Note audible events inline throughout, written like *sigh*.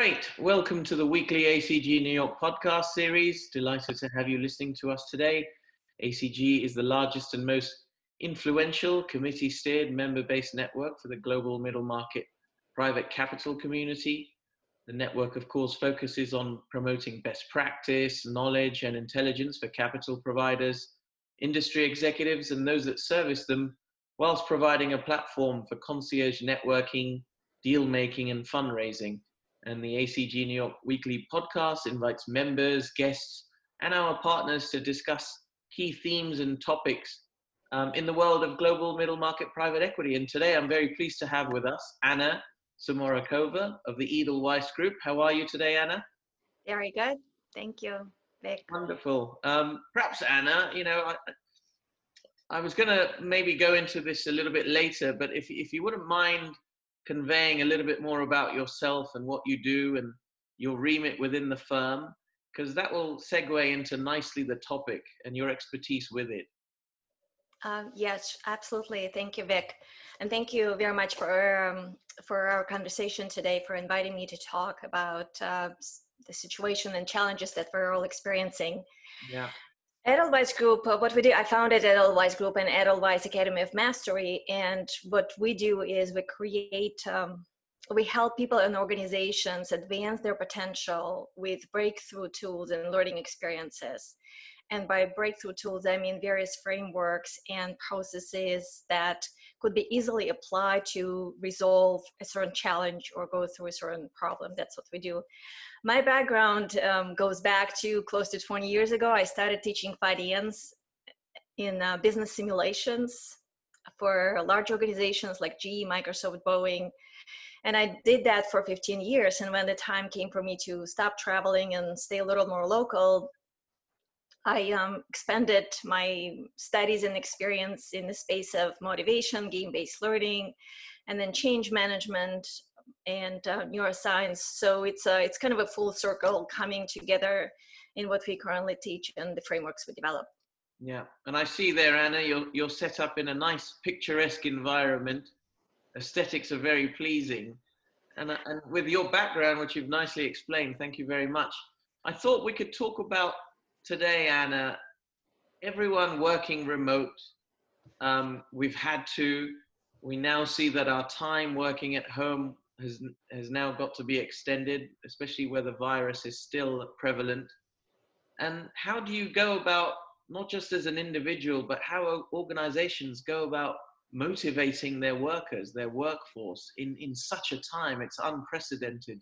Great. Welcome to the weekly ACG New York podcast series. Delighted to have you listening to us today. ACG is the largest and most influential committee steered member based network for the global middle market private capital community. The network, of course, focuses on promoting best practice, knowledge, and intelligence for capital providers, industry executives, and those that service them, whilst providing a platform for concierge networking, deal making, and fundraising and the ACG New York Weekly podcast invites members, guests, and our partners to discuss key themes and topics um, in the world of global middle market private equity. And today I'm very pleased to have with us Anna Sumorakova of the Edelweiss Group. How are you today, Anna? Very good. Thank you, Vic. Wonderful. Um, perhaps, Anna, you know, I, I was going to maybe go into this a little bit later, but if, if you wouldn't mind conveying a little bit more about yourself and what you do and your remit within the firm, because that will segue into nicely the topic and your expertise with it. Um, yes, absolutely. Thank you, Vic, and thank you very much for um, for our conversation today, for inviting me to talk about uh, the situation and challenges that we're all experiencing. Yeah. Edelweiss Group, uh, what we do, I founded Edelweiss Group and Edelweiss Academy of Mastery. And what we do is we create, um, we help people and organizations advance their potential with breakthrough tools and learning experiences. And by breakthrough tools, I mean various frameworks and processes that could be easily applied to resolve a certain challenge or go through a certain problem. That's what we do. My background um, goes back to close to 20 years ago. I started teaching finance in uh, business simulations for large organizations like GE, Microsoft, Boeing. And I did that for 15 years. And when the time came for me to stop traveling and stay a little more local, I um, expanded my studies and experience in the space of motivation, game based learning, and then change management and uh, neuroscience. So it's a, it's kind of a full circle coming together in what we currently teach and the frameworks we develop. Yeah, and I see there, Anna, you're you're set up in a nice picturesque environment. Aesthetics are very pleasing, and and with your background, which you've nicely explained, thank you very much. I thought we could talk about today, Anna. Everyone working remote. Um, we've had to. We now see that our time working at home has has now got to be extended, especially where the virus is still prevalent. And how do you go about not just as an individual, but how organizations go about motivating their workers, their workforce in, in such a time? It's unprecedented.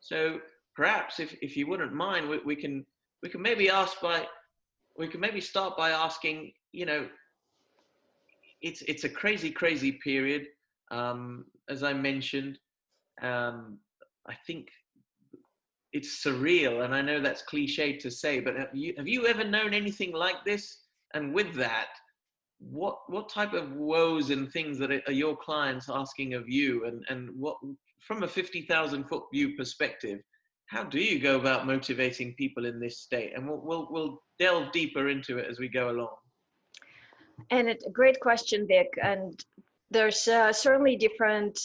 So perhaps if, if you wouldn't mind, we, we can we can maybe ask by we can maybe start by asking, you know, it's it's a crazy, crazy period. Um, as I mentioned, um, I think it's surreal, and I know that's cliche to say, but have you have you ever known anything like this? And with that, what what type of woes and things that are your clients asking of you, and and what from a fifty thousand foot view perspective, how do you go about motivating people in this state? And we'll we'll, we'll delve deeper into it as we go along. And a great question, Vic. And there's uh, certainly different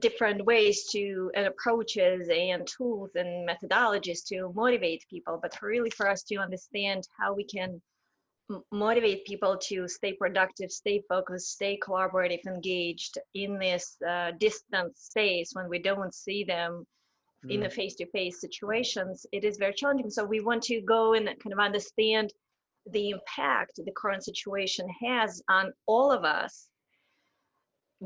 different ways to and approaches and tools and methodologies to motivate people but really for us to understand how we can motivate people to stay productive stay focused stay collaborative engaged in this uh, distant space when we don't see them mm. in the face-to-face situations it is very challenging so we want to go and kind of understand the impact the current situation has on all of us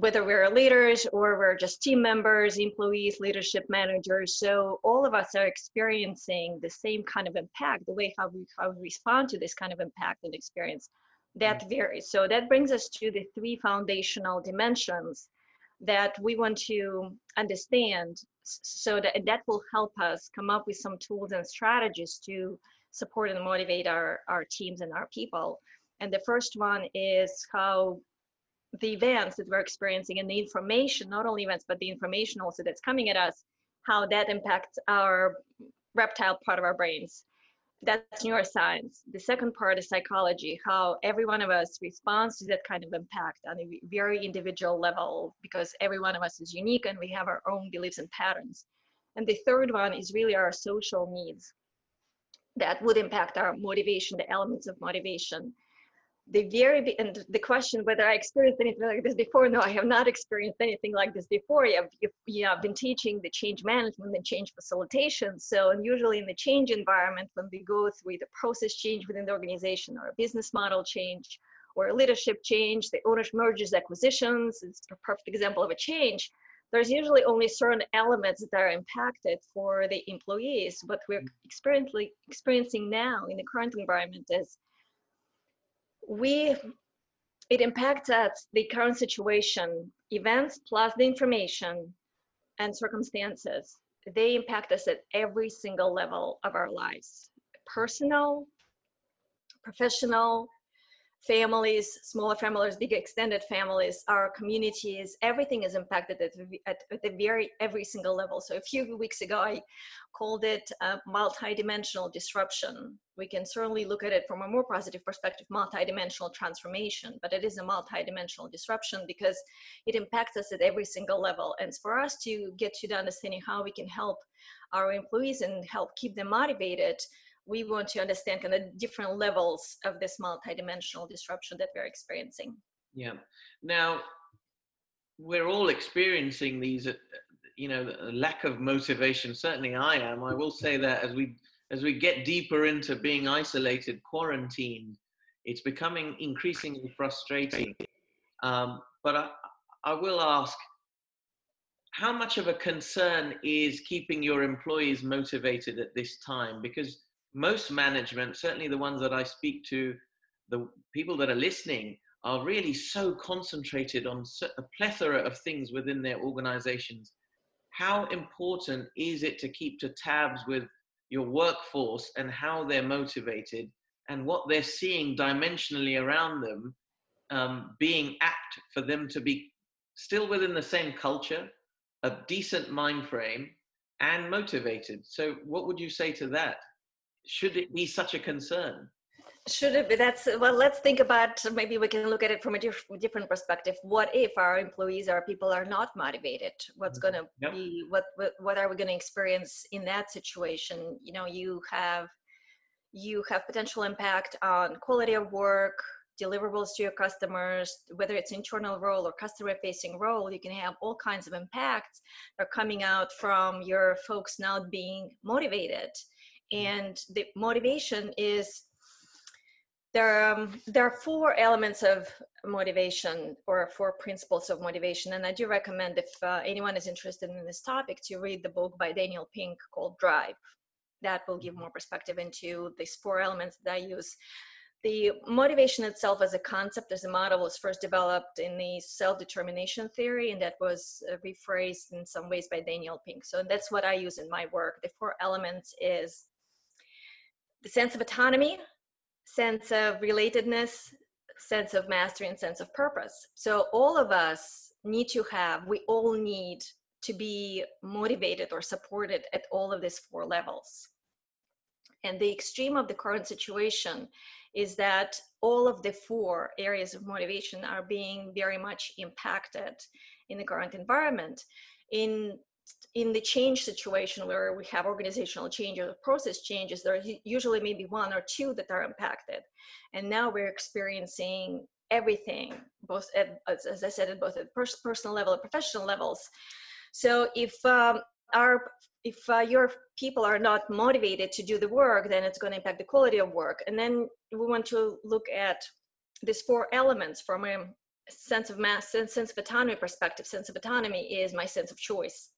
whether we're leaders or we're just team members, employees, leadership managers. So all of us are experiencing the same kind of impact, the way how we, how we respond to this kind of impact and experience that mm. varies. So that brings us to the three foundational dimensions that we want to understand so that that will help us come up with some tools and strategies to support and motivate our, our teams and our people. And the first one is how the events that we're experiencing and the information, not only events, but the information also that's coming at us, how that impacts our reptile part of our brains. That's neuroscience. The second part is psychology, how every one of us responds to that kind of impact on a very individual level because every one of us is unique and we have our own beliefs and patterns. And the third one is really our social needs that would impact our motivation, the elements of motivation. The very and the question whether I experienced anything like this before, no, I have not experienced anything like this before. I've, you know, I've been teaching the change management and change facilitation. So, and usually in the change environment, when we go through the process change within the organization or a business model change or a leadership change, the owners mergers acquisitions, it's a perfect example of a change there's usually only certain elements that are impacted for the employees. What we're mm. experiencing experiencing now in the current environment is we it impacts us the current situation, events plus the information and circumstances. They impact us at every single level of our lives, personal, professional, families, smaller families, big extended families, our communities, everything is impacted at, at, at the very every single level. So a few weeks ago, I called it a multidimensional disruption. We can certainly look at it from a more positive perspective, multidimensional transformation, but it is a multidimensional disruption because it impacts us at every single level. And for us to get to the understanding how we can help our employees and help keep them motivated, we want to understand kind of different levels of this multidimensional disruption that we're experiencing. Yeah. Now, we're all experiencing these, uh, you know, lack of motivation. Certainly, I am. I will say that as we as we get deeper into being isolated, quarantined, it's becoming increasingly frustrating. Um, but I, I will ask, how much of a concern is keeping your employees motivated at this time? Because most management, certainly the ones that I speak to, the people that are listening, are really so concentrated on a plethora of things within their organizations. How important is it to keep to tabs with your workforce and how they're motivated and what they're seeing dimensionally around them um, being apt for them to be still within the same culture, a decent mind frame, and motivated? So, what would you say to that? Should it be such a concern? Should it be? That's well. Let's think about. Maybe we can look at it from a diff- different perspective. What if our employees, our people, are not motivated? What's mm-hmm. going to yep. be? What, what What are we going to experience in that situation? You know, you have you have potential impact on quality of work, deliverables to your customers, whether it's internal role or customer facing role, you can have all kinds of impacts that are coming out from your folks not being motivated. And the motivation is there um, there are four elements of motivation or four principles of motivation. And i do recommend if uh, anyone is interested in this topic to read the book by daniel pink called drive. That will give mm-hmm. more perspective into these four elements that i use. The motivation itself as a concept as a model was first developed in the self-determination theory and that was uh, rephrased in some ways by daniel pink. So that's what i use in my work. The four elements is the sense of autonomy, sense of relatedness, sense of mastery, and sense of purpose. So all of us need to have, we all need to be motivated or supported at all of these four levels. And the extreme of the current situation is that all of the four areas of motivation are being very much impacted in the current environment. In in the change situation where we have organizational changes or process changes, there are usually maybe one or two that are impacted. And now we're experiencing everything, both at, as I said, at both at personal level and professional levels. So if um, our if uh, your people are not motivated to do the work, then it's going to impact the quality of work. And then we want to look at these four elements from a sense of mass, sense of autonomy perspective. Sense of autonomy is my sense of choice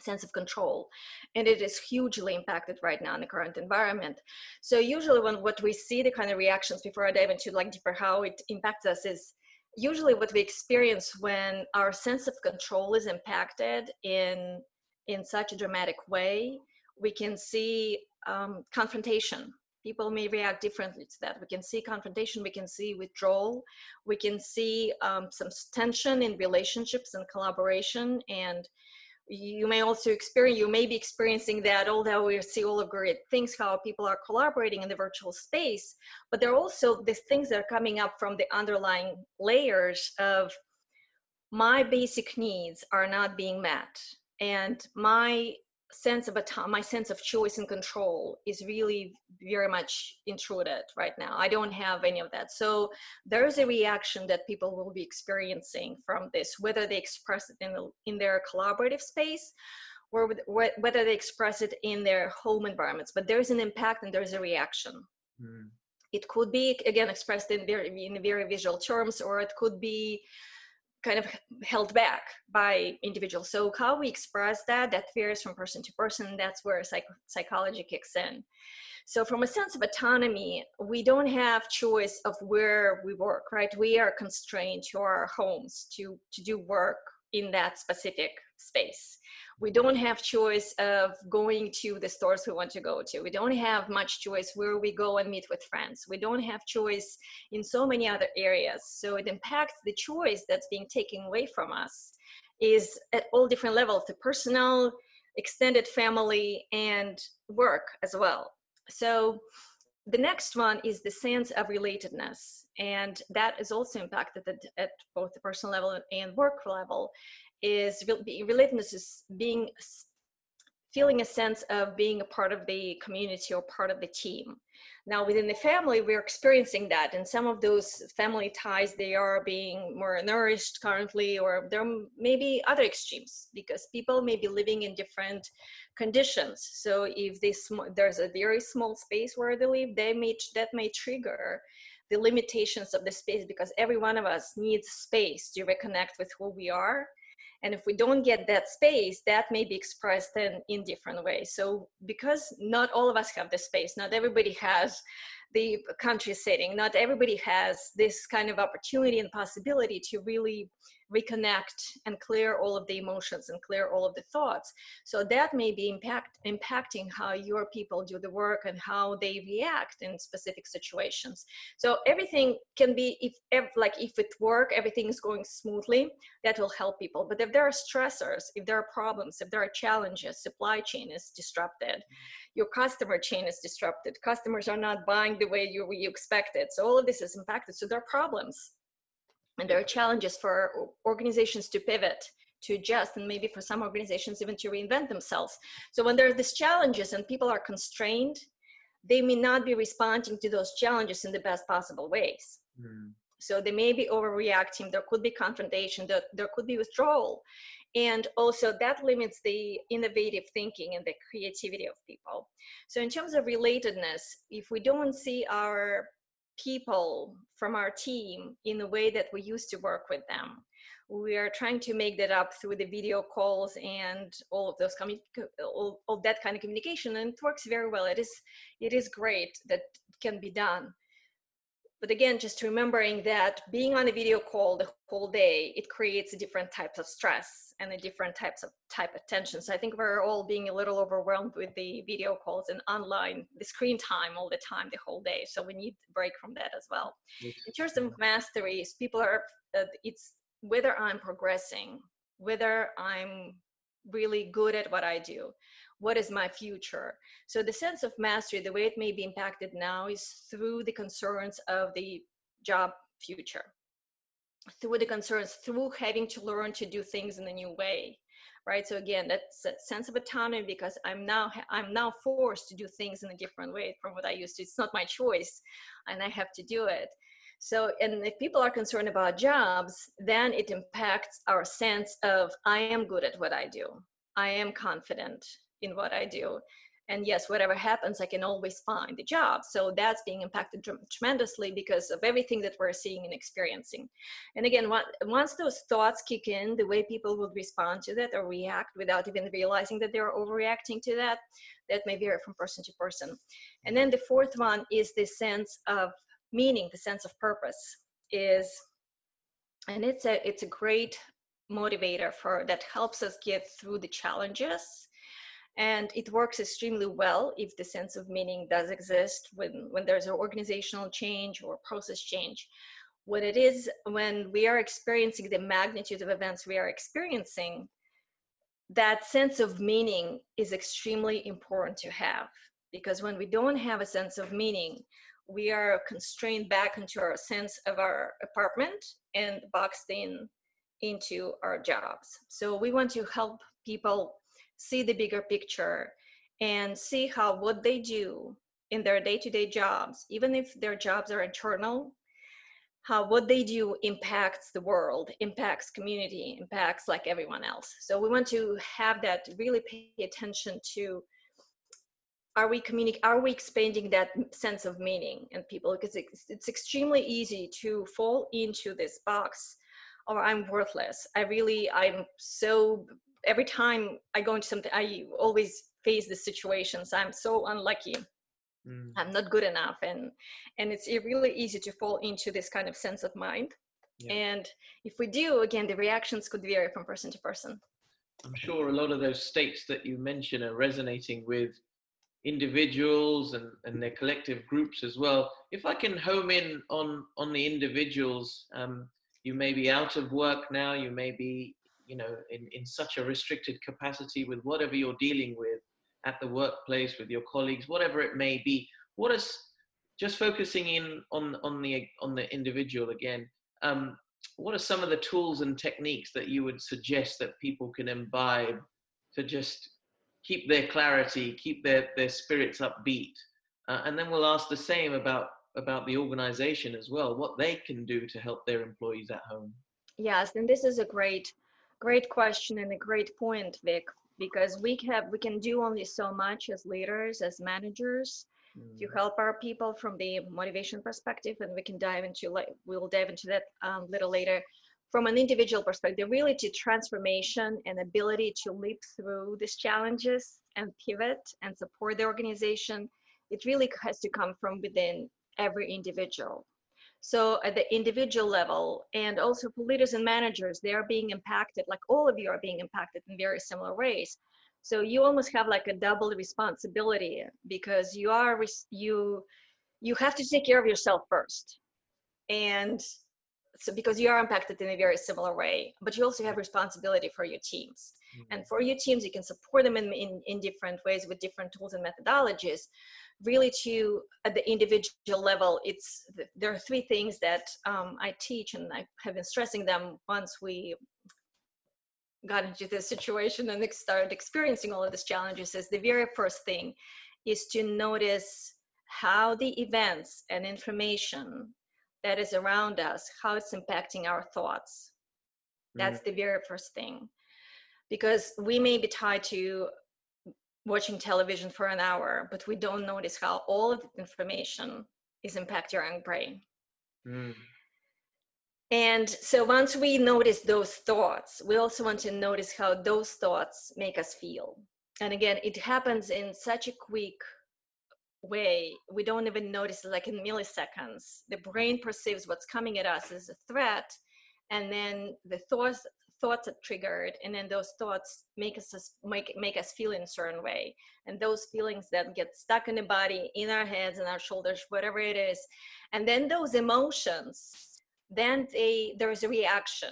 sense of control and it is hugely impacted right now in the current environment. So usually when what we see the kind of reactions before i dive into like deeper how it impacts us is usually what we experience when our sense of control is impacted in in such a dramatic way we can see um, confrontation. People may react differently to that. We can see confrontation we can see withdrawal we can see um, some tension in relationships and collaboration and you may also experience you may be experiencing that although we see all of great things how people are collaborating in the virtual space but there are also these things that are coming up from the underlying layers of my basic needs are not being met. And my sense of a time, my sense of choice and control is really very much intruded right now. I don't have any of that. So there's a reaction that people will be experiencing from this, whether they express it in, the, in their collaborative space or whether they express it in their home environments. But there's an impact and there's a reaction. Mm. It could be, again, expressed in very, in very visual terms, or it could be kind of held back by individuals. So how we express that, that varies from person to person. That's where psych- psychology kicks in. So from a sense of autonomy, we don't have choice of where we work, right? We are constrained to our homes to, to do work in that specific space. We mm-hmm. don't have choice of going to the stores we want to go to. We don't have much choice where we go and meet with friends. We don't have choice in so many other areas. So it impacts the choice that's being taken away from us is at all different levels the personal extended family and work as well. So the next one is the sense of relatedness and that is also impacted at, at both the personal level and work level is relatedness is being feeling a sense of being a part of the community or part of the team now within the family we're experiencing that and some of those family ties they are being more nourished currently or there may be other extremes because people may be living in different conditions. So if this there's a very small space where they live they may that may trigger the limitations of the space because every one of us needs space to reconnect with who we are and if we don't get that space that may be expressed in in different ways. So because not all of us have the space not everybody has the country setting not everybody has this kind of opportunity and possibility to really reconnect and clear all of the emotions and clear all of the thoughts. So that may be impact impacting how your people do the work and how they react in specific situations. So everything can be if, if like if it work everything is going smoothly that will help people. But if there are stressors if there are problems if there are challenges supply chain is disrupted. Mm-hmm. Your customer chain is disrupted. Customers are not buying the way you, you expected. So all of this is impacted. So there are problems and there are challenges for organizations to pivot to adjust and maybe for some organizations even to reinvent themselves. So when there are these challenges and people are constrained they may not be responding to those challenges in the best possible ways. Mm. so they may be overreacting there could be confrontation there, there could be withdrawal. And also that limits the innovative thinking and the creativity of people. So in terms of relatedness if we don't see our people from our team in the way that we used to work with them. We are trying to make that up through the video calls and all of those all, all that kind of communication, and it works very well. It is it is great that can be done but again just remembering that being on a video call the whole day it creates different types of stress and a different types of type of tension. So i think we're all being a little overwhelmed with the video calls and online the screen time all the time the whole day. So we need a break from that as well. In terms of masteries people are uh, it's whether i'm progressing whether i'm really good at what i do what is my future? So the sense of mastery the way it may be impacted now is through the concerns of the job future. Through the concerns through having to learn to do things in a new way right? So again that's a sense of autonomy because i'm now i'm now forced to do things in a different way from what i used to. It's not my choice and i have to do it. So and if people are concerned about jobs then it impacts our sense of i am good at what i do. I am confident in what I do. And yes, whatever happens, I can always find a job. So that's being impacted tremendously because of everything that we're seeing and experiencing. And again, once those thoughts kick in, the way people would respond to that or react without even realizing that they're overreacting to that, that may vary from person to person. And then the fourth one is the sense of meaning, the sense of purpose is, and it's a it's a great motivator for that helps us get through the challenges and it works extremely well if the sense of meaning does exist when when there's an organizational change or process change. What it is when we are experiencing the magnitude of events we are experiencing that sense of meaning is extremely important to have. Because when we don't have a sense of meaning we are constrained back into our sense of our apartment and boxed in into our jobs. So we want to help people see the bigger picture and see how what they do in their day-to-day jobs even if their jobs are internal how what they do impacts the world impacts community impacts like everyone else. So we want to have that really pay attention to are we communicating are we expanding that sense of meaning in people? Because it's, it's extremely easy to fall into this box or i'm worthless. I really i'm so every time i go into something i always face the situations i'm so unlucky mm. i'm not good enough and and it's really easy to fall into this kind of sense of mind yeah. and if we do again the reactions could vary from person to person i'm sure a lot of those states that you mentioned are resonating with individuals and, and their collective groups as well if i can home in on on the individuals um, you may be out of work now you may be you know in, in such a restricted capacity with whatever you're dealing with at the workplace with your colleagues, whatever it may be. What is just focusing in on on the on the individual again? Um, what are some of the tools and techniques that you would suggest that people can imbibe to just keep their clarity, keep their their spirits upbeat, uh, and then we'll ask the same about about the organization as well, what they can do to help their employees at home. Yes, and this is a great great question and a great point, Vic because we have we can do only so much as leaders as managers mm. to help our people from the motivation perspective and we can dive into like we'll dive into that a um, little later from an individual perspective really to transformation and ability to leap through these challenges and pivot and support the organization it really has to come from within every individual so at the individual level and also for leaders and managers, they are being impacted, like all of you are being impacted in very similar ways. So you almost have like a double responsibility because you are, you, you have to take care of yourself first. And so because you are impacted in a very similar way, but you also have responsibility for your teams. Mm-hmm. And for your teams, you can support them in, in, in different ways with different tools and methodologies really to at the individual level it's there are three things that um, i teach and i have been stressing them once we got into this situation and started experiencing all of these challenges is the very first thing is to notice how the events and information that is around us how it's impacting our thoughts that's mm-hmm. the very first thing because we may be tied to watching television for an hour, but we don't notice how all of the information is impacting your own brain. Mm. And so once we notice those thoughts, we also want to notice how those thoughts make us feel. And again, it happens in such a quick way. We don't even notice it like in milliseconds. The brain perceives what's coming at us as a threat. And then the thoughts thoughts are triggered and then those thoughts make us make, make us feel in a certain way. And those feelings that get stuck in the body in our heads and our shoulders whatever it is and then those emotions then they there's a reaction.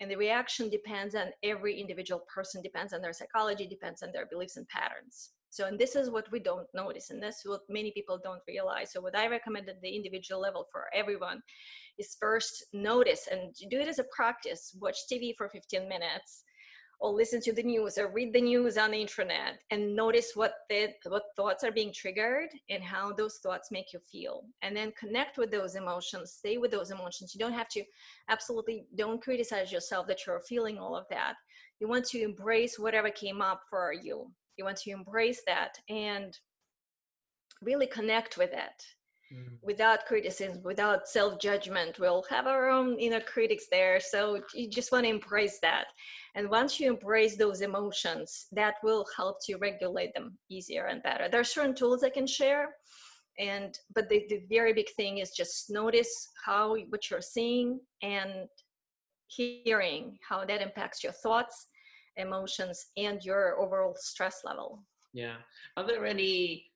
And the reaction depends on every individual person depends on their psychology depends on their beliefs and patterns. So and this is what we don't notice and that's what many people don't realize. So what i recommend at the individual level for everyone is first notice and do it as a practice. Watch TV for 15 minutes or listen to the news or read the news on the internet and notice what the what thoughts are being triggered and how those thoughts make you feel. And then connect with those emotions stay with those emotions. You don't have to absolutely don't criticize yourself that you're feeling all of that. You want to embrace whatever came up for you. You want to embrace that and really connect with it mm. without criticism, without self judgment. We'll have our own inner critics there. So you just want to embrace that. And once you embrace those emotions, that will help to regulate them easier and better. There are certain tools I can share. And but the, the very big thing is just notice how what you're seeing and hearing how that impacts your thoughts, emotions, and your overall stress level. Yeah. Are there any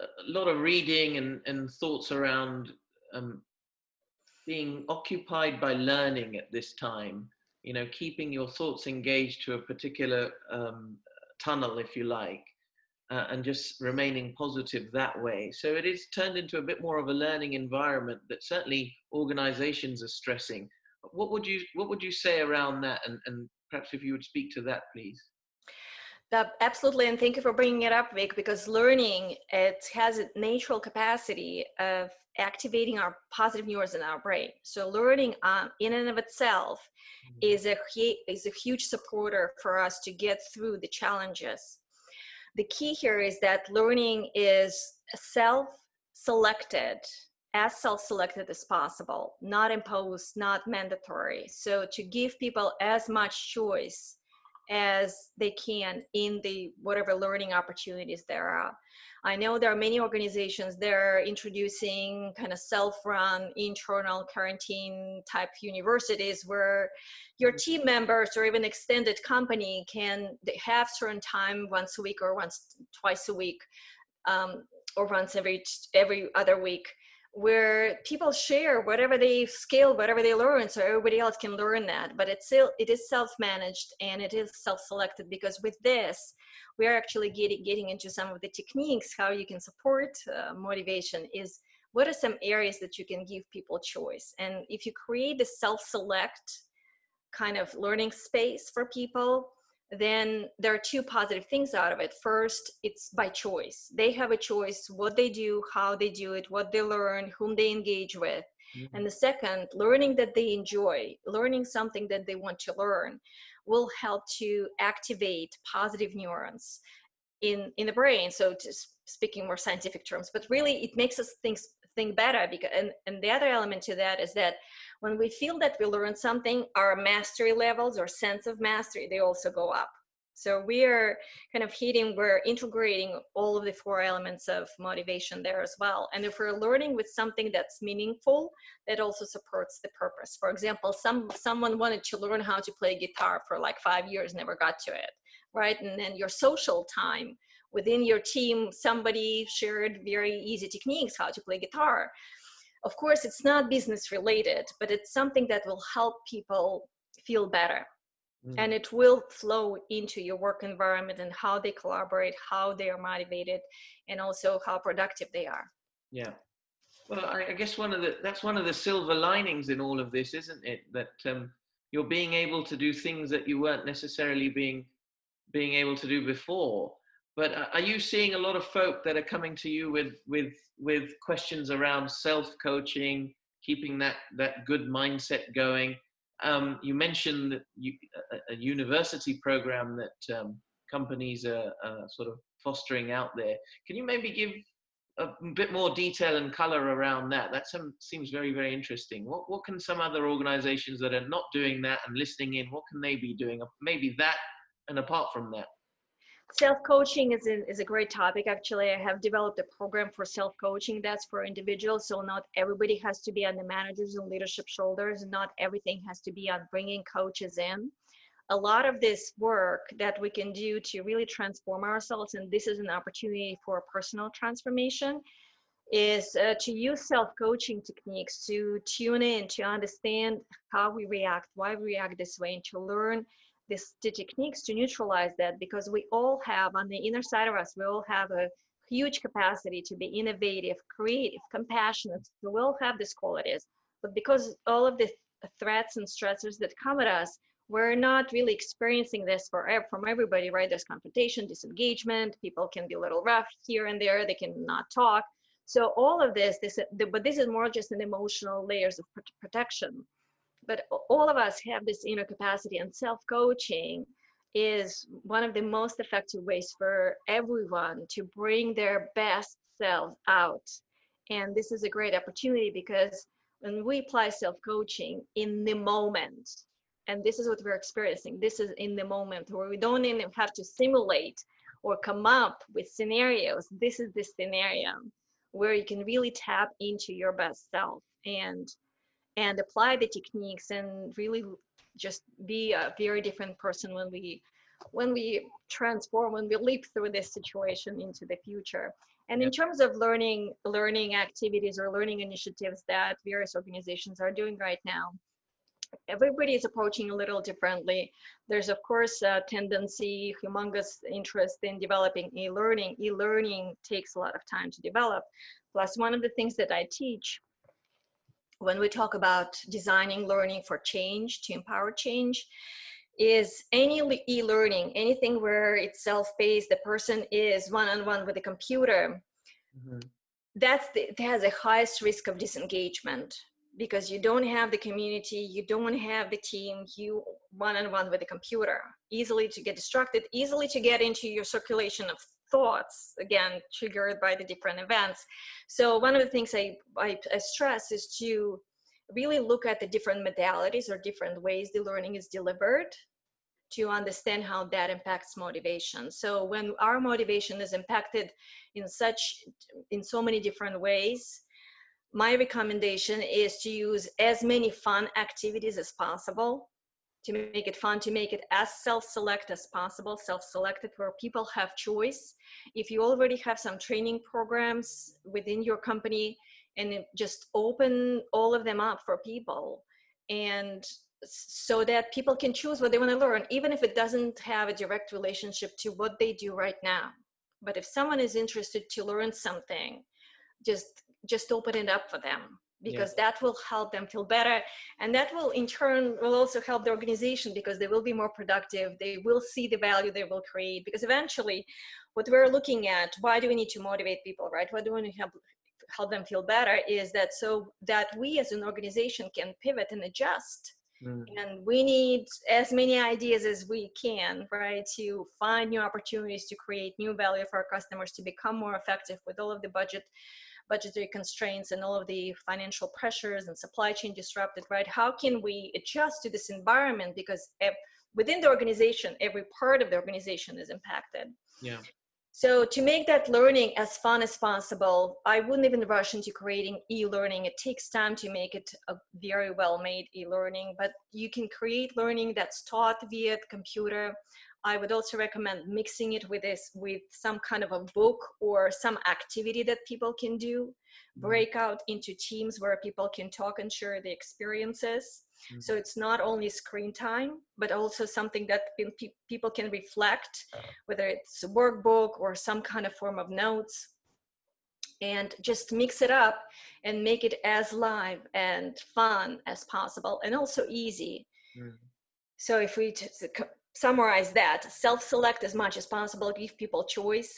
a lot of reading and, and thoughts around um, being occupied by learning at this time you know keeping your thoughts engaged to a particular um, tunnel if you like uh, and just remaining positive that way. So it is turned into a bit more of a learning environment that certainly organizations are stressing. What would you what would you say around that? And, and perhaps if you would speak to that please Uh, absolutely, and thank you for bringing it up, Vic. Because learning it has a natural capacity of activating our positive neurons in our brain. So learning um, in and of itself mm-hmm. is a is a huge supporter for us to get through the challenges. The key here is that learning is self-selected as self-selected as possible not imposed not mandatory so to give people as much choice as they can in the whatever learning opportunities there are. I know there are many organizations that are introducing kind of self-run internal quarantine type universities where your mm-hmm. team members or even extended company can have certain time once a week or once twice a week um, or once every every other week where people share whatever they scale whatever they learn so everybody else can learn that. But it's still it is self-managed and it is self-selected because with this we are actually getting getting into some of the techniques how you can support uh, motivation is what are some areas that you can give people choice? And if you create the self-select kind of learning space for people then there are two positive things out of it. First, it's by choice. They have a choice what they do, how they do it, what they learn, whom they engage with. Mm-hmm. And the second, learning that they enjoy, learning something that they want to learn will help to activate positive neurons in in the brain. So just speaking more scientific terms, but really it makes us think think better because and, and the other element to that is that when we feel that we learn something our mastery levels or sense of mastery they also go up. So we are kind of hitting we're integrating all of the four elements of motivation there as well. And if we're learning with something that's meaningful that also supports the purpose. For example some someone wanted to learn how to play guitar for like five years never got to it right? And then your social time within your team somebody shared very easy techniques how to play guitar. Of course it's not business related but it's something that will help people feel better. Mm. and it will flow into your work environment and how they collaborate how they are motivated and also how productive they are. Yeah. Well i, guess one of the that's one of the silver linings in all of this isn't it? That um, you're being able to do things that you weren't necessarily being being able to do before but are you seeing a lot of folk that are coming to you with with with questions around self coaching, keeping that that good mindset going? Um, you mentioned you, a, a, university program that um, companies are, sort of fostering out there. Can you maybe give a bit more detail and color around that? That seems very very interesting. What what can some other organizations that are not doing that and listening in? What can they be doing? Maybe that and apart from that self-coaching is, is a great topic. Actually i have developed a program for self-coaching that's for individuals so not everybody has to be on the managers and leadership shoulders. Not everything has to be on bringing coaches in. A lot of this work that we can do to really transform ourselves and this is an opportunity for personal transformation is uh, to use self-coaching techniques to tune in to understand how we react why we react this way and to learn this, the techniques to neutralize that because we all have on the inner side of us, we all have a huge capacity to be innovative, creative, compassionate. We all have these qualities. But because all of the threats and stressors that come at us, we're not really experiencing this for from everybody, right? There's confrontation, disengagement. People can be a little rough here and there. They can not talk. So all of this, this, but this is more just an emotional layers of protection but all of us have this inner capacity and self-coaching is one of the most effective ways for everyone to bring their best selves out. And this is a great opportunity because when we apply self-coaching in the moment and this is what we're experiencing this is in the moment where we don't even have to simulate or come up with scenarios this is the scenario where you can really tap into your best self. And and apply the techniques and really just be a very different person when we when we transform when we leap through this situation into the future. And in terms of learning learning activities or learning initiatives that various organizations are doing right now everybody is approaching a little differently. There's of course a tendency humongous interest in developing e-learning. E-learning takes a lot of time to develop. Plus one of the things that i teach when we talk about designing learning for change to empower change is any e-learning anything where it's self-paced the person is one-on-one with the computer mm-hmm. that's the, it has the highest risk of disengagement because you don't have the community you don't have the team you one-on-one with the computer easily to get distracted easily to get into your circulation of thoughts again triggered by the different events. So one of the things I, I, I stress is to really look at the different modalities or different ways the learning is delivered to understand how that impacts motivation. So when our motivation is impacted in such in so many different ways my recommendation is to use as many fun activities as possible to make it fun to make it as self-select as possible self-selected where people have choice. If you already have some training programs within your company and just open all of them up for people and so that people can choose what they want to learn even if it doesn't have a direct relationship to what they do right now. But if someone is interested to learn something just just open it up for them because yeah. that will help them feel better and that will in turn will also help the organization because they will be more productive they will see the value they will create because eventually what we're looking at why do we need to motivate people right why do we want to help help them feel better is that so that we as an organization can pivot and adjust mm. and we need as many ideas as we can right to find new opportunities to create new value for our customers to become more effective with all of the budget budgetary constraints and all of the financial pressures and supply chain disrupted right how can we adjust to this environment because within the organization every part of the organization is impacted yeah so to make that learning as fun as possible, I wouldn't even rush into creating e-learning. It takes time to make it a very well-made e-learning, but you can create learning that's taught via the computer. I would also recommend mixing it with this with some kind of a book or some activity that people can do. Mm-hmm. Break out into teams where people can talk and share the experiences Mm-hmm. So it's not only screen time, but also something that pe- people can reflect, uh. whether it's a workbook or some kind of form of notes, and just mix it up and make it as live and fun as possible and also easy. Mm. So if we t- summarize that, self-select as much as possible, give people choice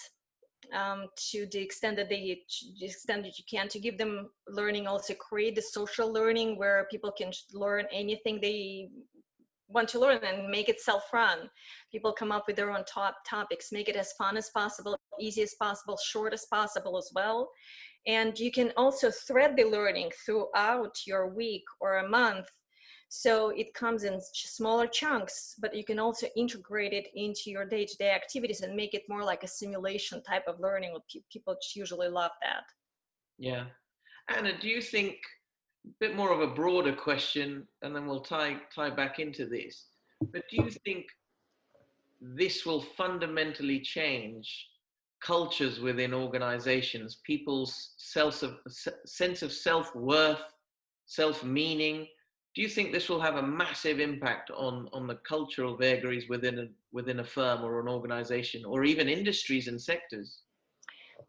um, to the extent that they the extent that you can to give them learning also create the social learning where people can learn anything they want to learn and make it self-run. People come up with their own top topics make it as fun as possible easy as possible short as possible as well. And you can also thread the learning throughout your week or a month so it comes in smaller chunks, but you can also integrate it into your day-to-day activities and make it more like a simulation type of learning. People usually love that. Yeah. Anna, do you think a bit more of a broader question, and then we'll tie tie back into this. But do you think this will fundamentally change cultures within organizations, people's self sense of self worth, self meaning, do you think this will have a massive impact on on the cultural vagaries within a within a firm or an organization or even industries and sectors?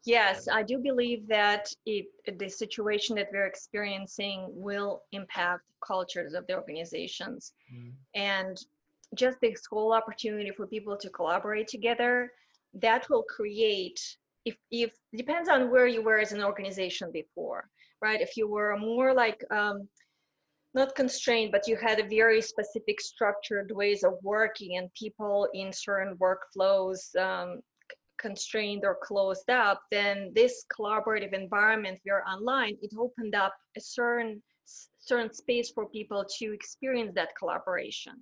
Yes i do believe that it, the situation that we're experiencing will impact cultures of the organizations. Mm. and just this whole opportunity for people to collaborate together that will create if if depends on where you were as an organization before right? If you were more like um, not constrained, but you had a very specific structured ways of working and people in certain workflows um, constrained or closed up, then this collaborative environment we are online, it opened up a certain certain space for people to experience that collaboration.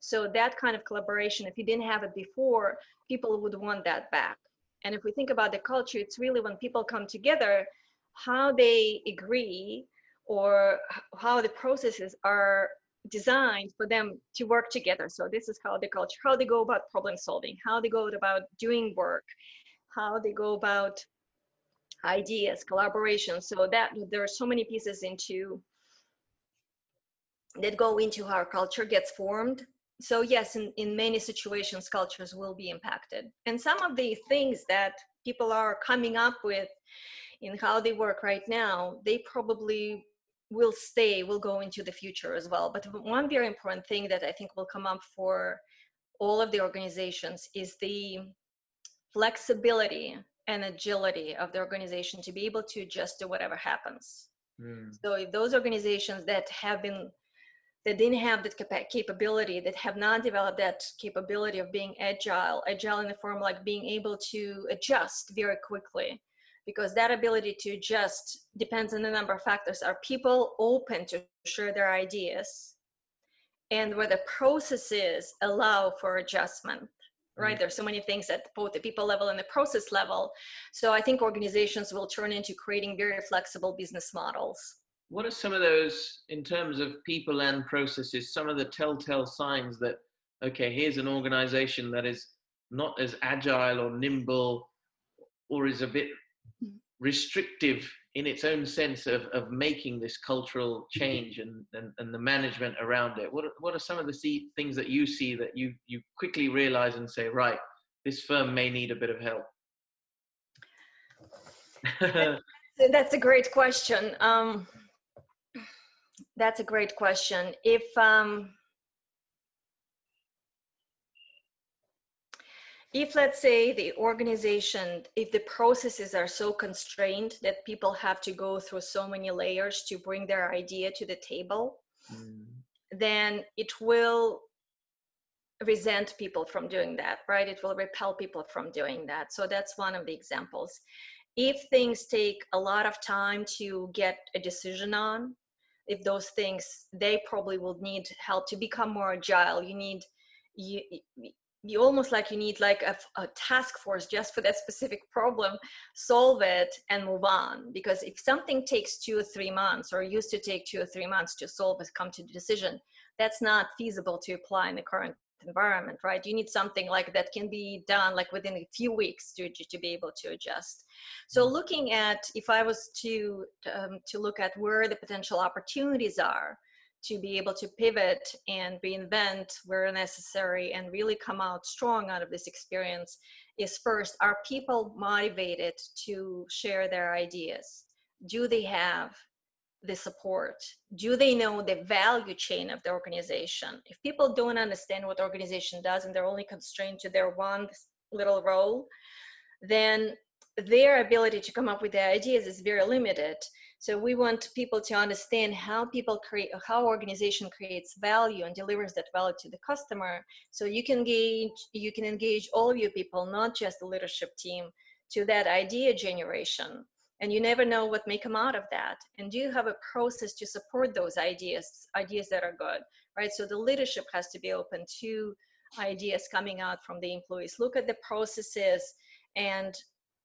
So that kind of collaboration, if you didn't have it before, people would want that back. And if we think about the culture, it's really when people come together, how they agree or how the processes are designed for them to work together. So this is how the culture, how they go about problem solving, how they go about doing work, how they go about ideas, collaboration. So that there are so many pieces into that go into how our culture gets formed. So yes, in, in many situations, cultures will be impacted. And some of the things that people are coming up with in how they work right now, they probably will stay, will go into the future as well. But one very important thing that I think will come up for all of the organizations is the flexibility and agility of the organization to be able to adjust to whatever happens. Mm. So if those organizations that have been that didn't have that capability, that have not developed that capability of being agile, agile in the form like being able to adjust very quickly, because that ability to adjust depends on a number of factors. Are people open to share their ideas? And whether processes allow for adjustment, right? Mm-hmm. There's so many things at both the people level and the process level. So I think organizations will turn into creating very flexible business models. What are some of those, in terms of people and processes, some of the telltale signs that, okay, here's an organization that is not as agile or nimble or is a bit restrictive in its own sense of, of making this cultural change and, and, and the management around it. What are, what are some of the see, things that you see that you, you quickly realize and say right this firm may need a bit of help *laughs* that's a great question. Um, that's a great question. If um, if let's say the organization if the processes are so constrained that people have to go through so many layers to bring their idea to the table mm. then it will resent people from doing that right? It will repel people from doing that. So that's one of the examples. If things take a lot of time to get a decision on if those things they probably will need help to become more agile. You need you you almost like you need like a, a, task force just for that specific problem solve it and move on. Because if something takes two or three months or used to take two or three months to solve and come to the decision that's not feasible to apply in the current environment right? You need something like that can be done like within a few weeks to, to be able to adjust. So mm-hmm. looking at if i was to um, to look at where the potential opportunities are to be able to pivot and reinvent where necessary and really come out strong out of this experience is first are people motivated to share their ideas? Do they have the support? Do they know the value chain of the organization? If people don't understand what the organization does and they're only constrained to their one little role then their ability to come up with the ideas is very limited so we want people to understand how people create, how organization creates value and delivers that value to the customer. So you can engage, you can engage all of your people, not just the leadership team, to that idea generation. And you never know what may come out of that. And do you have a process to support those ideas, ideas that are good, right? So the leadership has to be open to ideas coming out from the employees. Look at the processes and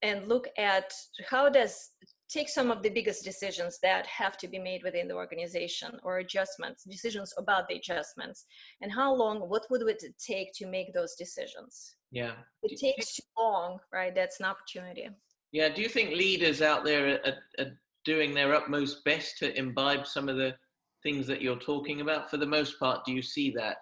and look at how does take some of the biggest decisions that have to be made within the organization or adjustments decisions about the adjustments and how long what would it take to make those decisions? Yeah. It takes too long right? That's an opportunity. Yeah do you think leaders out there are, are doing their utmost best to imbibe some of the things that you're talking about? For the most part do you see that?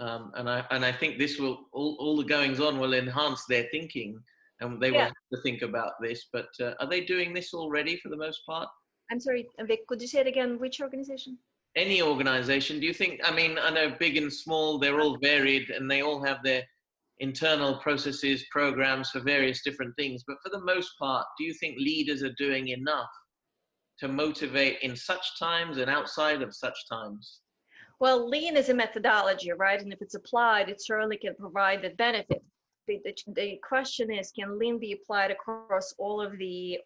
Um, and I and I think this will all, all the goings on will enhance their thinking and they yeah. will have to think about this. But uh, are they doing this already for the most part? I'm sorry, Vic, could you say it again? Which organization? Any organization. Do you think, I mean, I know big and small, they're all varied and they all have their internal processes, programs for various different things. But for the most part, do you think leaders are doing enough to motivate in such times and outside of such times? Well, lean is a methodology, right? And if it's applied, it certainly can provide the benefit the, the, the, question is can lean be applied across all of the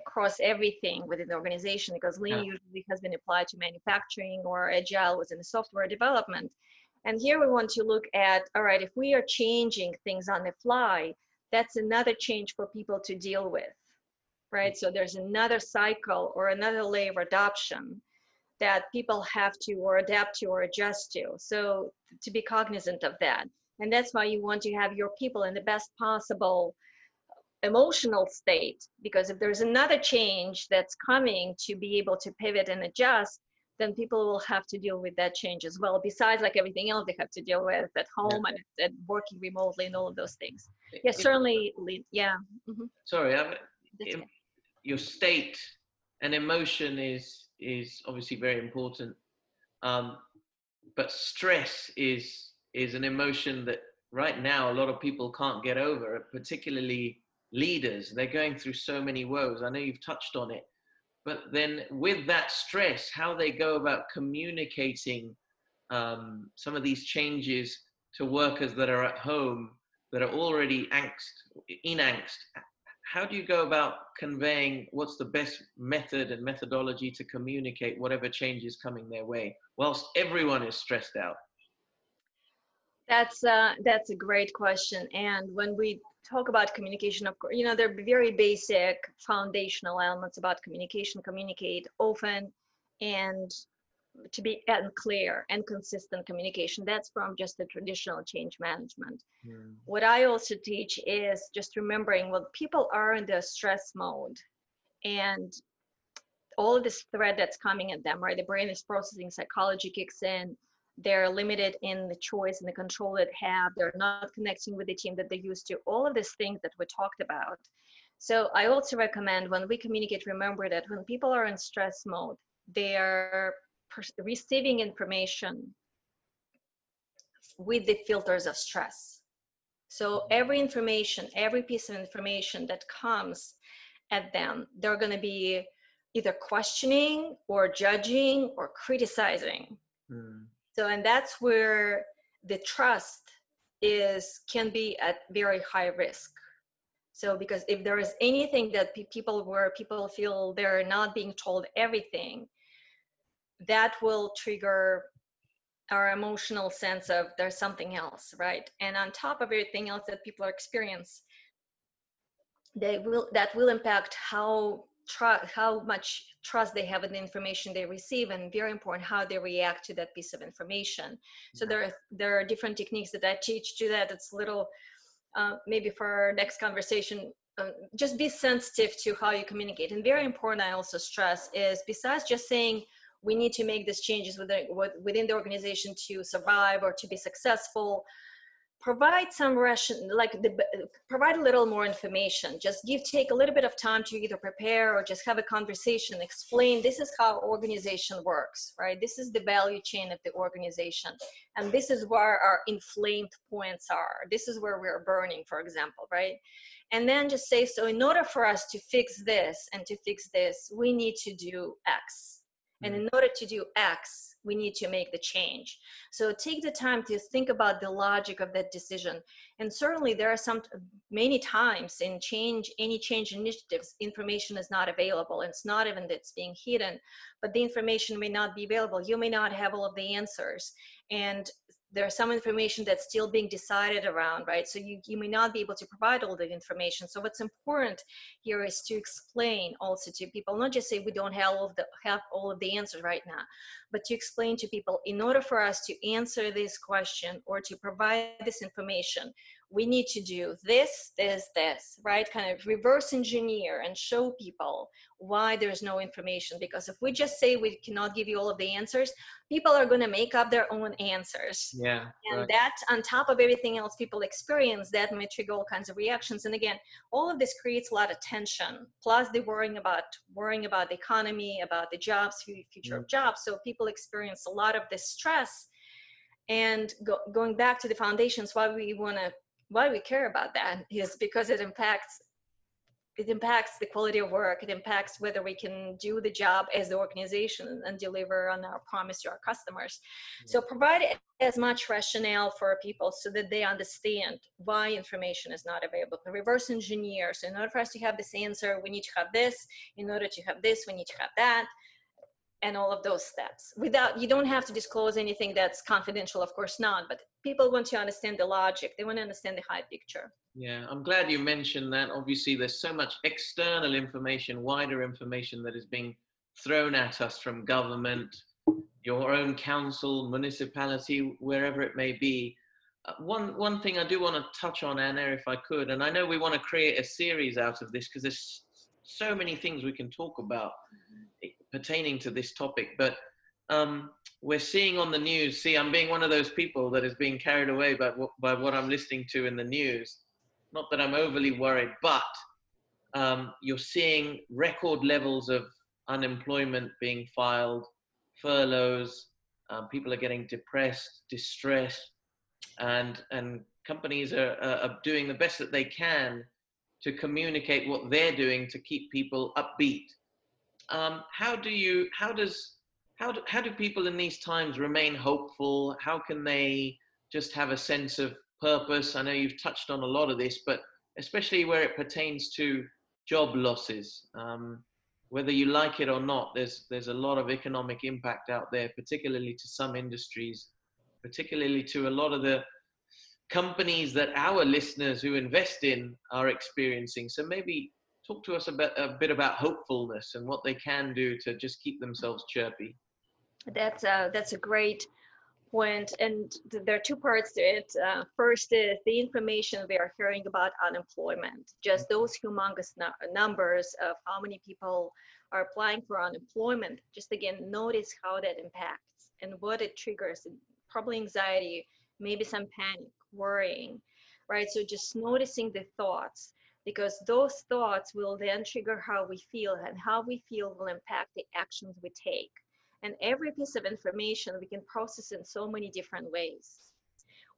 across everything within the organization? Because lean yeah. usually has been applied to manufacturing or agile within the software development. And here we want to look at all right if we are changing things on the fly that's another change for people to deal with right? So there's another cycle or another layer of adoption that people have to or adapt to or adjust to. So to be cognizant of that and that's why you want to have your people in the best possible emotional state because if there's another change that's coming to be able to pivot and adjust then people will have to deal with that change as well besides like everything else they have to deal with at home yeah. and, and, working remotely and all of those things yeah certainly yeah mm-hmm. sorry I'm, your state and emotion is is obviously very important. Um, but stress is is an emotion that right now a lot of people can't get over, particularly leaders. They're going through so many woes. I know you've touched on it. But then with that stress, how they go about communicating um, some of these changes to workers that are at home that are already angst, in angst, how do you go about conveying what's the best method and methodology to communicate whatever change is coming their way whilst everyone is stressed out that's uh, that's a great question and when we talk about communication of course you know there are very basic foundational elements about communication communicate often and to be and clear and consistent communication. That's from just the traditional change management. Mm. What I also teach is just remembering when people are in the stress mode and all this threat that's coming at them, right? The brain is processing, psychology kicks in. They're limited in the choice and the control they have. They're not connecting with the team that they used to. All of these things that we talked about. So I also recommend when we communicate, remember that when people are in stress mode, they are receiving information with the filters of stress. So every information, every piece of information that comes at them, they're going to be either questioning or judging or criticizing. Mm. So, and that's where the trust is can be at very high risk. So, because if there is anything that people where people feel they're not being told everything, that will trigger our emotional sense of there's something else right and on top of everything else that people experience they will that will impact how tr- how much trust they have in the information they receive and very important how they react to that piece of information. So there are there are different techniques that i teach to that. It's a little uh, maybe for our next conversation um, just be sensitive to how you communicate. And very important i also stress is besides just saying we need to make these changes within, within the organization to survive or to be successful provide some ration like the, provide a little more information. Just give take a little bit of time to either prepare or just have a conversation explain this is how organization works right? This is the value chain of the organization and this is where our inflamed points are. This is where we're burning for example right? And then just say so in order for us to fix this and to fix this we need to do x. And mm. in order to do X, we need to make the change. So take the time to think about the logic of that decision. And certainly there are some many times in change, any change initiatives, information is not available. It's not even that it's being hidden, but the information may not be available. You may not have all of the answers. And there's some information that's still being decided around, right? So you, you may not be able to provide all the information. So what's important here is to explain also to people, not just say we don't have all of the have all of the answers right now, but to explain to people in order for us to answer this question or to provide this information, we need to do this, this, this, right? Kind of reverse engineer and show people why there's no information. Because if we just say we cannot give you all of the answers, people are going to make up their own answers. Yeah. And right. that, on top of everything else people experience, that may trigger all kinds of reactions. And again, all of this creates a lot of tension. Plus, the worrying about worrying about the economy, about the jobs, future of jobs. So people experience a lot of this stress. And go, going back to the foundations, why we want to why we care about that is because it impacts it impacts the quality of work. It impacts whether we can do the job as the organization and deliver on our promise to our customers. Mm-hmm. so provide as much rationale for people so that they understand why information is not available. The reverse engineer so in order for us to have this answer we need to have this. In order to have this we need to have that and all of those steps. Without you don't have to disclose anything that's confidential of course not but people want to understand the logic. They want to understand the high picture. Yeah i'm glad you mentioned that. Obviously there's so much external information wider information that is being thrown at us from government your own council municipality wherever it may be. Uh, one one thing i do want to touch on anna if i could and i know we want to create a series out of this because there's so many things we can talk about pertaining to this topic, but um, we're seeing on the news. See, I'm being one of those people that is being carried away by, by what I'm listening to in the news. Not that I'm overly worried, but um, you're seeing record levels of unemployment being filed, furloughs, um, people are getting depressed, distressed, and and companies are, are doing the best that they can to communicate what they're doing to keep people upbeat. Um, how do you? How does? How do, how do people in these times remain hopeful? How can they just have a sense of purpose? I know you've touched on a lot of this, but especially where it pertains to job losses. Um, whether you like it or not, there's there's a lot of economic impact out there, particularly to some industries, particularly to a lot of the companies that our listeners who invest in are experiencing. So maybe talk to us about a bit about hopefulness and what they can do to just keep themselves chirpy. That's a that's a great point, and there are two parts to it. Uh, first is the information we are hearing about unemployment, just those humongous no- numbers of how many people are applying for unemployment. Just again, notice how that impacts and what it triggers. Probably anxiety, maybe some panic, worrying, right? So just noticing the thoughts because those thoughts will then trigger how we feel and how we feel will impact the actions we take. And every piece of information we can process in so many different ways.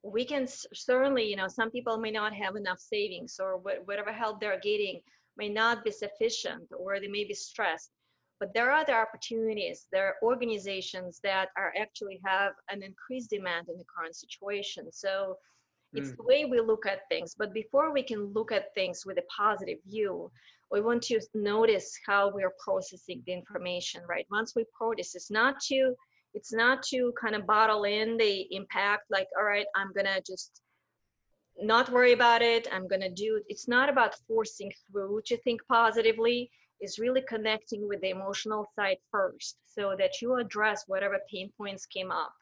We can certainly you know some people may not have enough savings or whatever help they're getting may not be sufficient or they may be stressed but there are other opportunities there are organizations that are actually have an increased demand in the current situation. So it's mm. the way we look at things but before we can look at things with a positive view we want to notice how we're processing the information right? Once we process it's not to it's not to kind of bottle in the impact like all right i'm gonna just not worry about it i'm gonna do it's not about forcing through to think positively is really connecting with the emotional side first so that you address whatever pain points came up.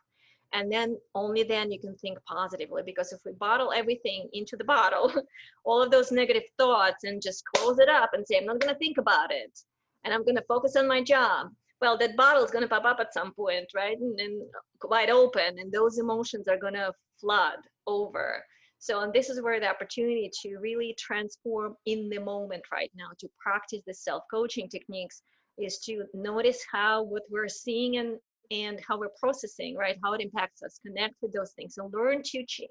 And then only then you can think positively because if we bottle everything into the bottle *laughs* all of those negative thoughts and just close it up and say i'm not going to think about it and i'm going to focus on my job well that bottle is going to pop up at some point right and, and wide open and those emotions are going to flood over so and this is where the opportunity to really transform in the moment right now to practice the self-coaching techniques is to notice how what we're seeing and and how we're processing, right? How it impacts us, connect with those things and learn to ch-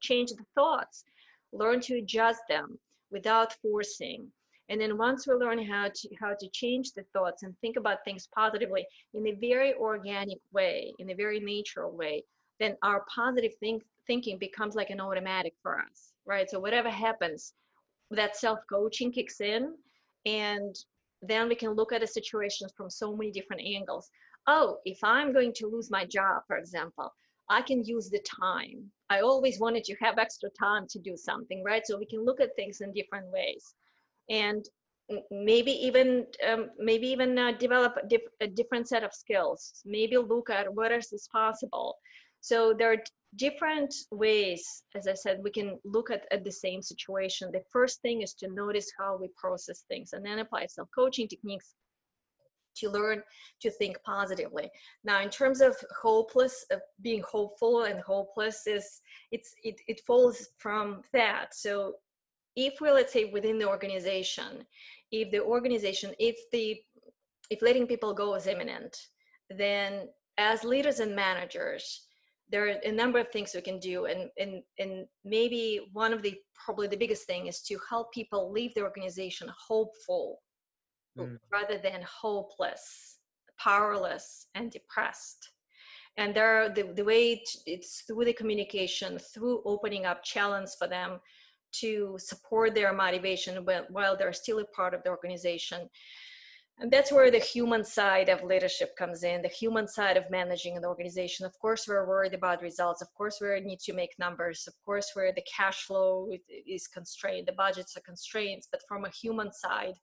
change the thoughts, learn to adjust them without forcing. And then once we learn how to how to change the thoughts and think about things positively in a very organic way, in a very natural way, then our positive think, thinking becomes like an automatic for us, right? So whatever happens, that self-coaching kicks in and then we can look at the situations from so many different angles oh, if I'm going to lose my job, for example, I can use the time. I always wanted to have extra time to do something, right? So we can look at things in different ways, and maybe even um, maybe even uh, develop a, diff- a, different set of skills. Maybe look at what is possible. So there are different ways, as I said, we can look at, at the same situation. The first thing is to notice how we process things, and then apply self-coaching techniques to learn to think positively now in terms of hopeless of being hopeful and hopeless is it's it, it falls from that so if we let's say within the organization if the organization if the if letting people go is imminent then as leaders and managers there are a number of things we can do and and and maybe one of the probably the biggest thing is to help people leave the organization hopeful mm. rather than hopeless, powerless, and depressed. And there are the, the way it's through the communication, through opening up challenge for them to support their motivation while they're still a part of the organization. And that's where the human side of leadership comes in, the human side of managing an organization. Of course, we're worried about results. Of course, we need to make numbers. Of course, where the cash flow is constrained, the budgets are constrained. But from a human side,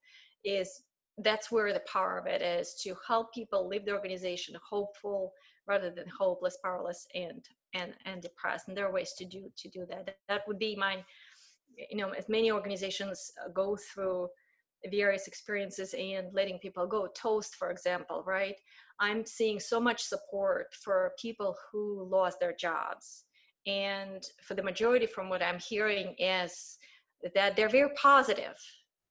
is that's where the power of it is to help people leave the organization hopeful rather than hopeless powerless and and and depressed and there are ways to do to do that that would be my you know as many organizations go through various experiences and letting people go. Toast for example right? I'm seeing so much support for people who lost their jobs. And for the majority from what i'm hearing is that they're very positive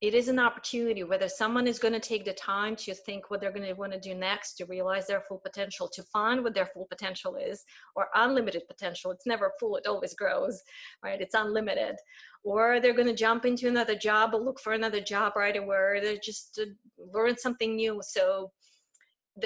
it is an opportunity whether someone is going to take the time to think what they're going to want to do next to realize their full potential to find what their full potential is or unlimited potential. It's never full it always grows right? It's unlimited. Or they're going to jump into another job or look for another job right away they're just to learn something new. So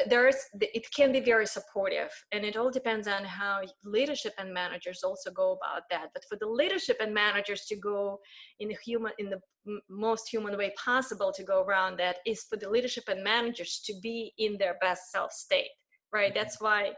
there's it can be very supportive and it all depends on how leadership and managers also go about that but for the leadership and managers to go in the human in the most human way possible to go around that is for the leadership and managers to be in their best self state right mm-hmm. that's why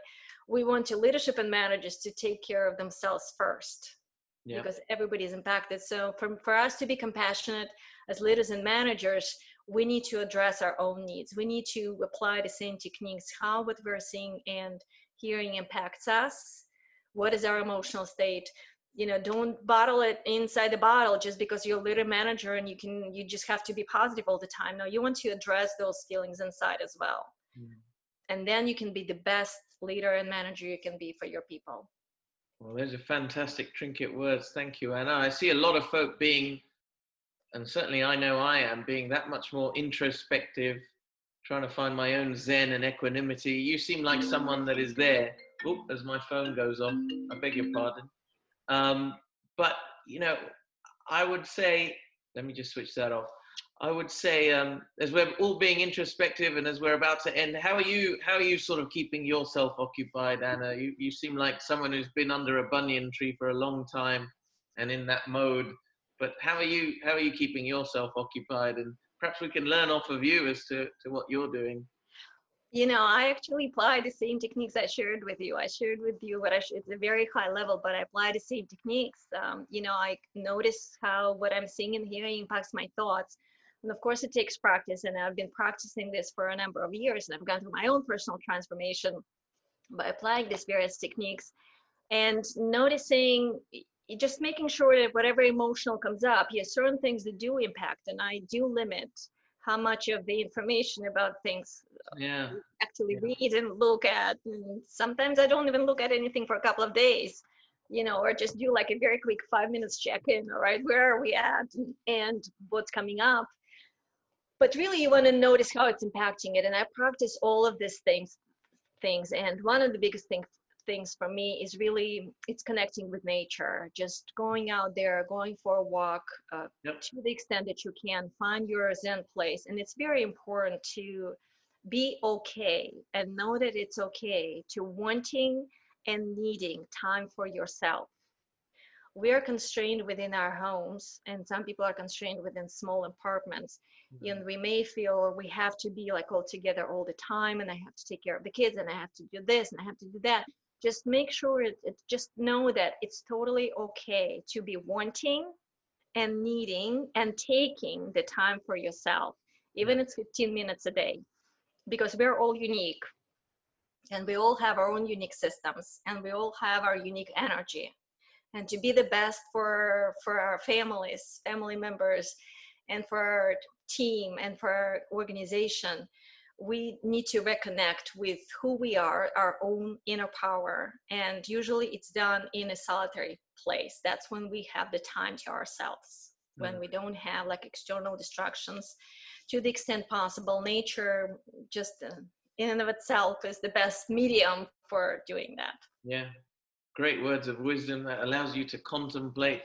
we want to leadership and managers to take care of themselves first yeah. because everybody is impacted so for, for us to be compassionate as leaders and managers we need to address our own needs. We need to apply the same techniques, how what we're seeing and hearing impacts us. What is our emotional state? You know, don't bottle it inside the bottle just because you're a leader manager and you can you just have to be positive all the time. No, you want to address those feelings inside as well. Mm. And then you can be the best leader and manager you can be for your people. Well, those are fantastic trinket words. Thank you, Anna. I see a lot of folk being and certainly I know I am being that much more introspective, trying to find my own zen and equanimity. You seem like someone that is there. Oop, as my phone goes off, I beg your pardon. Um, but you know, I would say, let me just switch that off. I would say, um, as we're all being introspective and as we're about to end, how are you? How are you sort of keeping yourself occupied, Anna? You you seem like someone who's been under a banyan tree for a long time, and in that mode but how are you how are you keeping yourself occupied? And perhaps we can learn off of you as to, to what you're doing. You know i actually apply the same techniques i shared with you. I shared with you what i sh- it's a very high level but i apply the same techniques. Um, you know i notice how what i'm seeing and hearing impacts my thoughts. And of course it takes practice and i've been practicing this for a number of years and i've gone through my own personal transformation by applying these various techniques. And noticing just making sure that whatever emotional comes up, yes, certain things that do impact, and I do limit how much of the information about things uh, yeah. actually yeah. read and look at. And sometimes I don't even look at anything for a couple of days, you know, or just do like a very quick five minutes check in. All right, where are we at and what's coming up? But really, you want to notice how it's impacting it. And I practice all of these things things and one of the biggest things things for me is really it's connecting with nature just going out there going for a walk uh, yep. to the extent that you can find your zen place and it's very important to be okay and know that it's okay to wanting and needing time for yourself we are constrained within our homes and some people are constrained within small apartments mm-hmm. and we may feel we have to be like all together all the time and i have to take care of the kids and i have to do this and i have to do that just make sure it, it, just know that it's totally okay to be wanting and needing and taking the time for yourself even it's 15 minutes a day because we're all unique. And we all have our own unique systems and we all have our unique energy. And to be the best for for our families family members and for our team and for our organization we need to reconnect with who we are, our own inner power. And usually it's done in a solitary place. That's when we have the time to ourselves, mm. when we don't have like external distractions to the extent possible. Nature just uh, in and of itself is the best medium for doing that. Yeah. Great words of wisdom that allows you to contemplate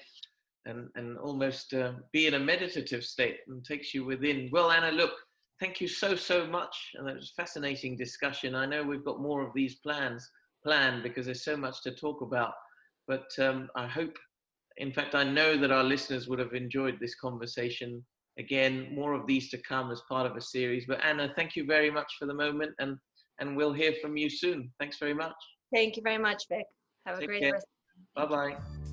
and, and almost uh, be in a meditative state and takes you within. Well, Anna, look, thank you so so much. And it was a fascinating discussion. I know we've got more of these plans planned because there's so much to talk about. But um, i hope in fact i know that our listeners would have enjoyed this conversation. Again more of these to come as part of a series. But anna thank you very much for the moment and and we'll hear from you soon. Thanks very much. Thank you very much vic. Have Take a great care. rest bye bye